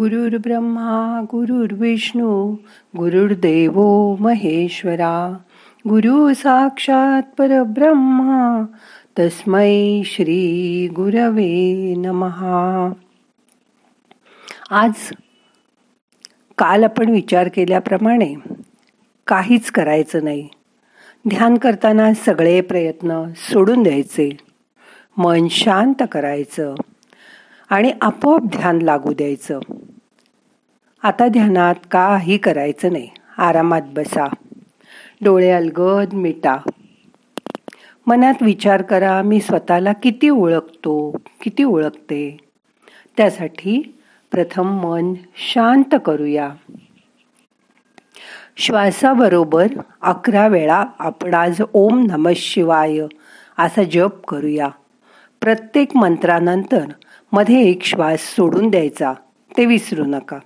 गुरुर्ब्रह्मा गुरुर्विष्णू गुरुर्देव महेश्वरा। गुरु साक्षात परब्रह्मा तस्मै श्री गुरवे नमहा आज काल आपण विचार केल्याप्रमाणे काहीच करायचं नाही. ध्यान करताना सगळे प्रयत्न सोडून द्यायचे. मन शांत करायचं आणि आपोआप ध्यान लागू द्यायचं. आता ध्यानात काही करायचं नाही. आरामात बसा. डोळे अलगद मिटा. मनात विचार करा मी स्वतःला किती ओळखतो किती ओळखते? त्यासाठी प्रथम मन शांत करूया. श्वासाबरोबर अकरा वेळा आपण आज ओम नम शिवाय असा जप करूया. प्रत्येक मंत्रानंतरमध्ये एक श्वास सोडून द्यायचा. ते विसरू नका.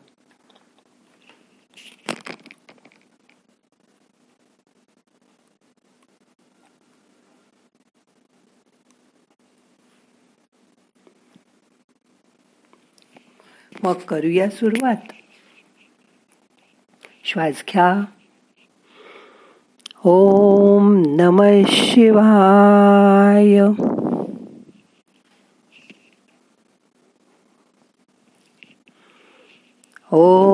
मग करूया सुरुवात. श्वास घ्या. ओम नम शिवाय. ओम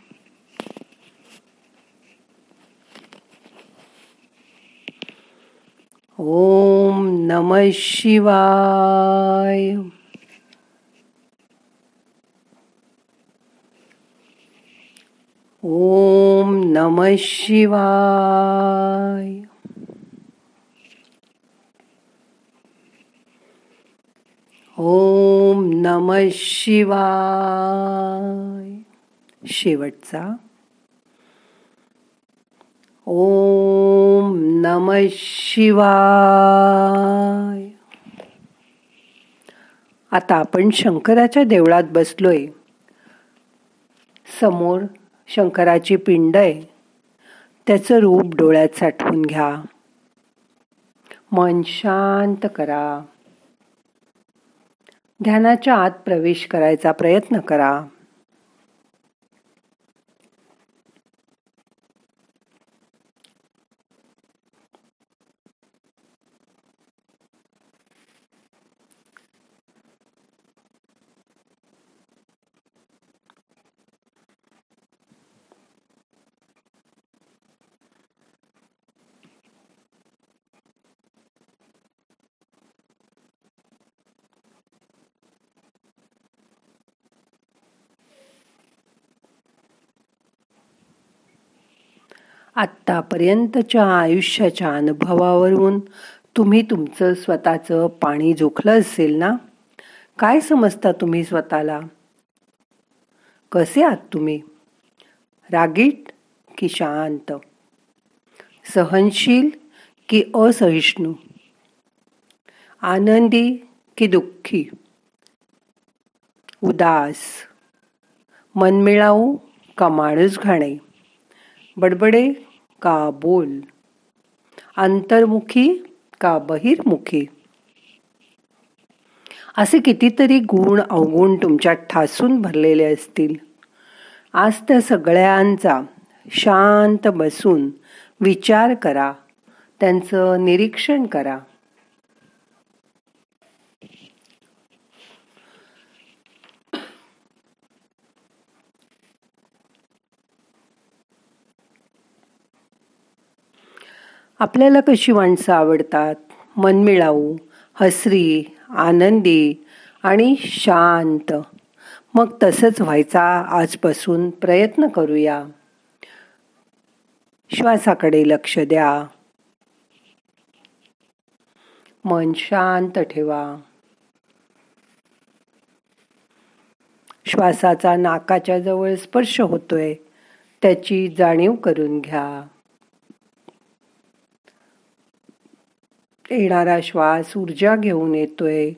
ओम नम शिवाय। ओम नम शिवाय। ओम नम शिवाय। शेवटचा ओम नम शिवाय. आता आपण शंकराच्या देवळात बसलोय. समोर शंकराची पिंड आहे. त्याचं रूप डोळ्यात साठवून घ्या. मन शांत करा. ध्यानाच्या आत प्रवेश करायचा प्रयत्न करा. आत्तापर्यंतच्या आयुष्याच्या अनुभवावरून तुम्ही तुमचं स्वतःचं पाणी जोखलं असेल ना? काय समजता तुम्ही स्वतःला? कसे आहात तुम्ही? रागीट की शांत? सहनशील की असहिष्णू? आनंदी की दुःखी? उदास? मनमिळाऊ का माणूस घाणे बडबडे का बोल? अंतर्मुखी का बहिर्मुखी? असे कितीतरी गुण अवगुण तुमच्यात ठासून भरलेले असतील. आज त्या सगळ्यांचा शांत बसून विचार करा. त्यांचं निरीक्षण करा. आपल्याला कशी माणसं आवडतात? मनमिळाऊ हसरी आनंदी आणि शांत. मग तसंच व्हायचा आजपासून प्रयत्न करूया. श्वासाकडे लक्ष द्या. मन शांत ठेवा. श्वासाचा नाकाच्या जवळ स्पर्श होतोय. त्याची जाणीव करून घ्या. येणारा श्वास ऊर्जा घेऊन येतोय.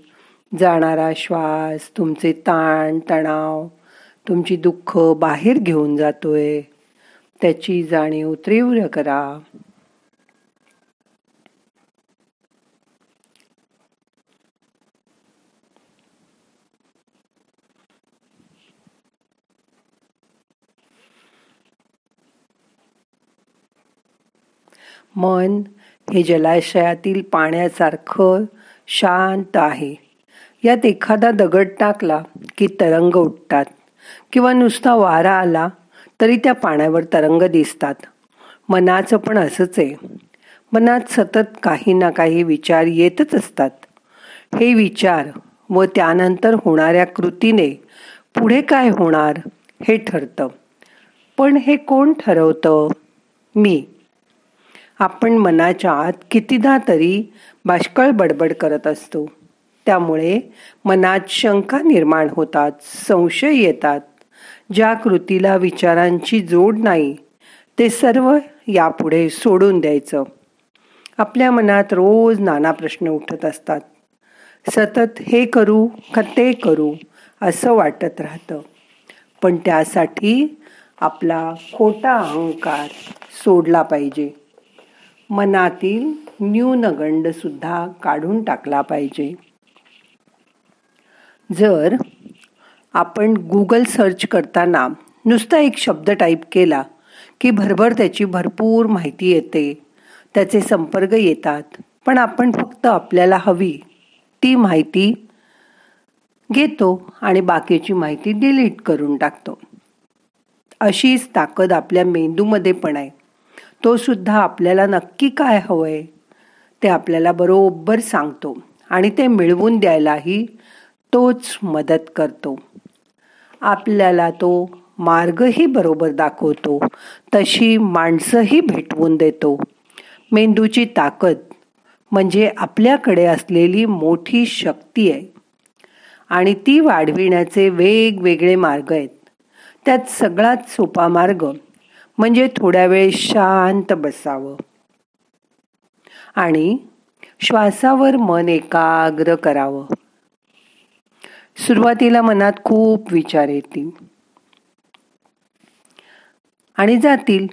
जाणारा श्वास तुमचे ताण तणाव तुमची दुःख बाहेर घेऊन जातोय. त्याची जाणीव तीव्र करा. मन हे जलाशयातील पाण्यासारखं शांत आहे. यात एखादा दगड टाकला की तरंग उठतात किंवा नुसता वारा आला तरी त्या पाण्यावर तरंग दिसतात. मनाचं पण असंच आहे. मनात सतत काही ना काही विचार येतच असतात. हे विचार व त्यानंतर होणाऱ्या कृतीने पुढे काय होणार हे ठरतं. पण हे कोण ठरवतं? मी. आपण मनाच्या आत कितीदा तरी बाष्कळ बडबड करत असतो. त्यामुळे मनात शंका निर्माण होतात संशय येतात. ज्या कृतीला विचारांची जोड नाही ते सर्व यापुढे सोडून द्यायचं. आपल्या मनात रोज नाना प्रश्न उठत असतात. सतत हे करू का ते करू असं वाटत राहतं. पण त्यासाठी आपला खोटा अहंकार सोडला पाहिजे. मनातील न्यूनगंड सुद्धा काढून टाकला पाहिजे. जर आपण गुगल सर्च करताना नुसता एक शब्द टाईप केला की भरभर त्याची भरपूर माहिती येते त्याचे संपर्क येतात पण आपण फक्त आपल्याला हवी ती माहिती घेतो आणि बाकीची माहिती डिलीट करून टाकतो. अशीच ताकद आपल्या मेंदूमध्ये पण आहे. तो सुद्धा आपल्याला नक्की काय हवंय ते आपल्याला बरोबर सांगतो आणि ते मिळवून द्यायलाही तोच मदत करतो. आपल्याला तो मार्गही बरोबर दाखवतो तशी माणसंही भेटवून देतो. मेंदूची ताकद म्हणजे आपल्याकडे असलेली मोठी शक्ती आहे आणि ती वाढविण्याचे वेगवेगळे मार्ग आहेत. त्यात सगळ्यात सोपा मार्ग म्हणजे थोड्या वेळ शांत बसावं. आणि श्वासावर मन एकाग्र करावं. सुरुवातीला मनात खूप विचार येतील. आणि जातील.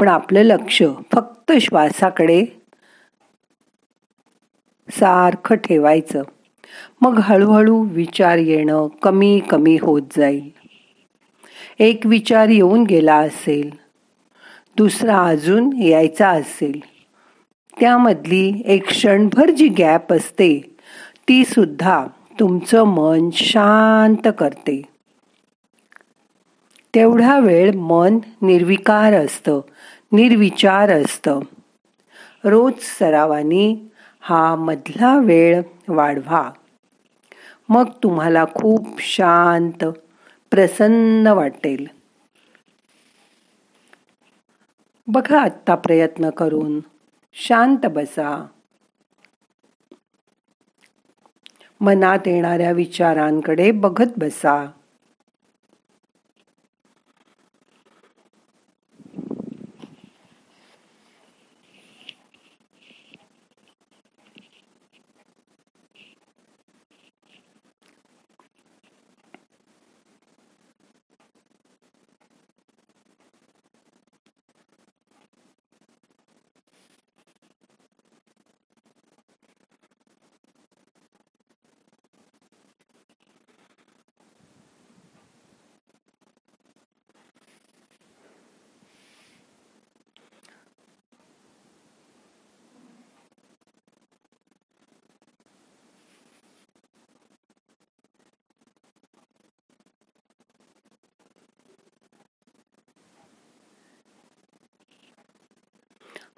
पण आपलं लक्ष फक्त श्वासाकडे सारखं ठेवायचं. मग हळूहळू विचार येणं कमी कमी होत जाईल. एक विचार येऊन गेला असेल. दुसरा अजून यायचा असेल. त्यामधली एक क्षणभर जी गॅप असते ती सुद्धा तुमचं मन शांत करते. तेवढा वेळ मन निर्विकार असतं निर्विचार असतं. रोज सरावानी हा मधला वेळ वाढवा. मग तुम्हाला खूप शांत प्रसन्न वाटेल. बघा आत्ता प्रयत्न करून. शांत बसा. मनात येणाऱ्या विचारांकडे बघत बसा.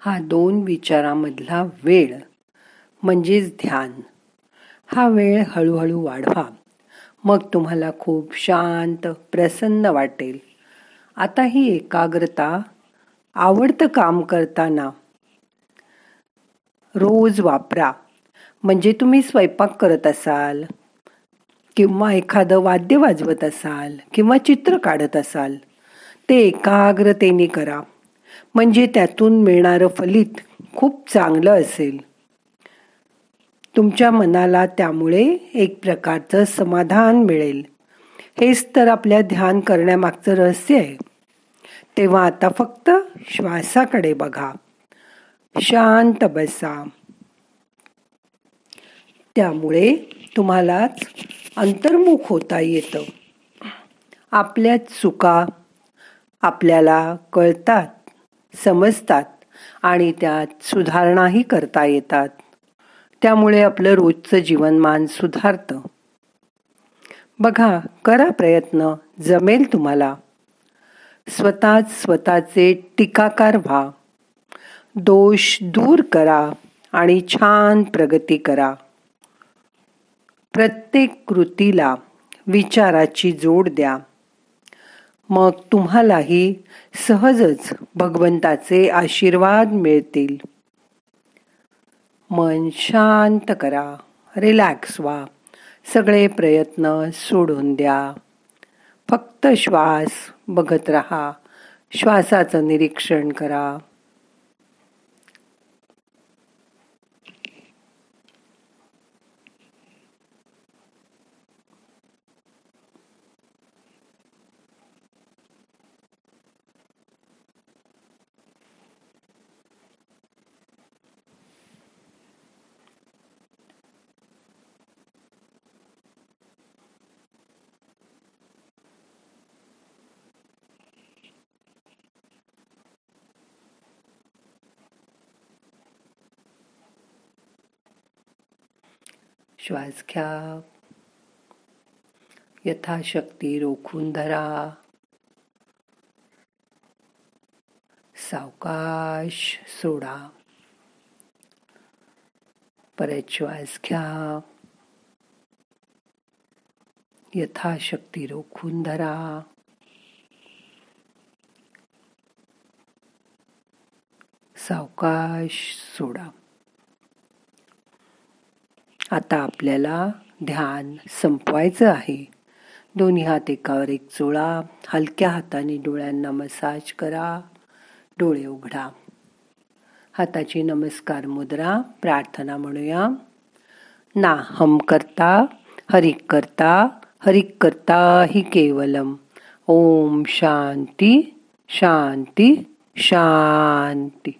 हा दोन विचारामधला वेळ म्हणजेच ध्यान. हा वेळ हळूहळू वाढवा. मग तुम्हाला खूप शांत प्रसन्न वाटेल. आता ही एकाग्रता आवडतं काम करताना रोज वापरा. म्हणजे तुम्ही स्वयंपाक करत असाल किंवा एखादं वाद्य वाजवत असाल किंवा चित्र काढत असाल ते एकाग्रतेने करा. म्हणजे त्यातून मिळणारं फलित खूप चांगलं असेल. तुमच्या मनाला त्यामुळे एक प्रकारचं समाधान मिळेल. हेच तर आपल्या ध्यान करण्यामागचं रहस्य आहे. तेव्हा आता फक्त श्वासाकडे बघा. शांत बसा. त्यामुळे तुम्हालाच अंतर्मुख होता येतं. आपल्या चुका आपल्याला कळतात. समजतात आणि त्यात सुधारणाही करता येतात. त्यामुळे आपलं रोजचं जीवनमान सुधारतं. बघा करा प्रयत्न जमेल तुम्हाला. स्वतःच स्वतःचे टीकाकार व्हा. दोष दूर करा आणि छान प्रगती करा. प्रत्येक कृतीला विचाराची जोड द्या. मग तुम्हालाही सहजच भगवंताचे आशीर्वाद मिळतील. मन शांत करा रिलॅक्स व्हा सगळे प्रयत्न सोडून द्या. फक्त श्वास बघत रहा श्वासाचं निरीक्षण करा. श्वास घ्या यथाशक्ती रोखून धरा। सावकाश सोडा। परत श्वास घ्या यथाशक्ती रोखून धरा। सावकाश सोडा। आता आपल्याला ध्यान संपवायचं आहे. दोन्ही हात एकावर एक चोळा हलक्या हाताने डोळ्यांना मसाज करा. डोळे उघडा. हाताची नमस्कार मुद्रा प्रार्थना म्हणूया. ना हम करता हरिक करता हरिक करता ही केवलम. ओम शांती शांती शांती.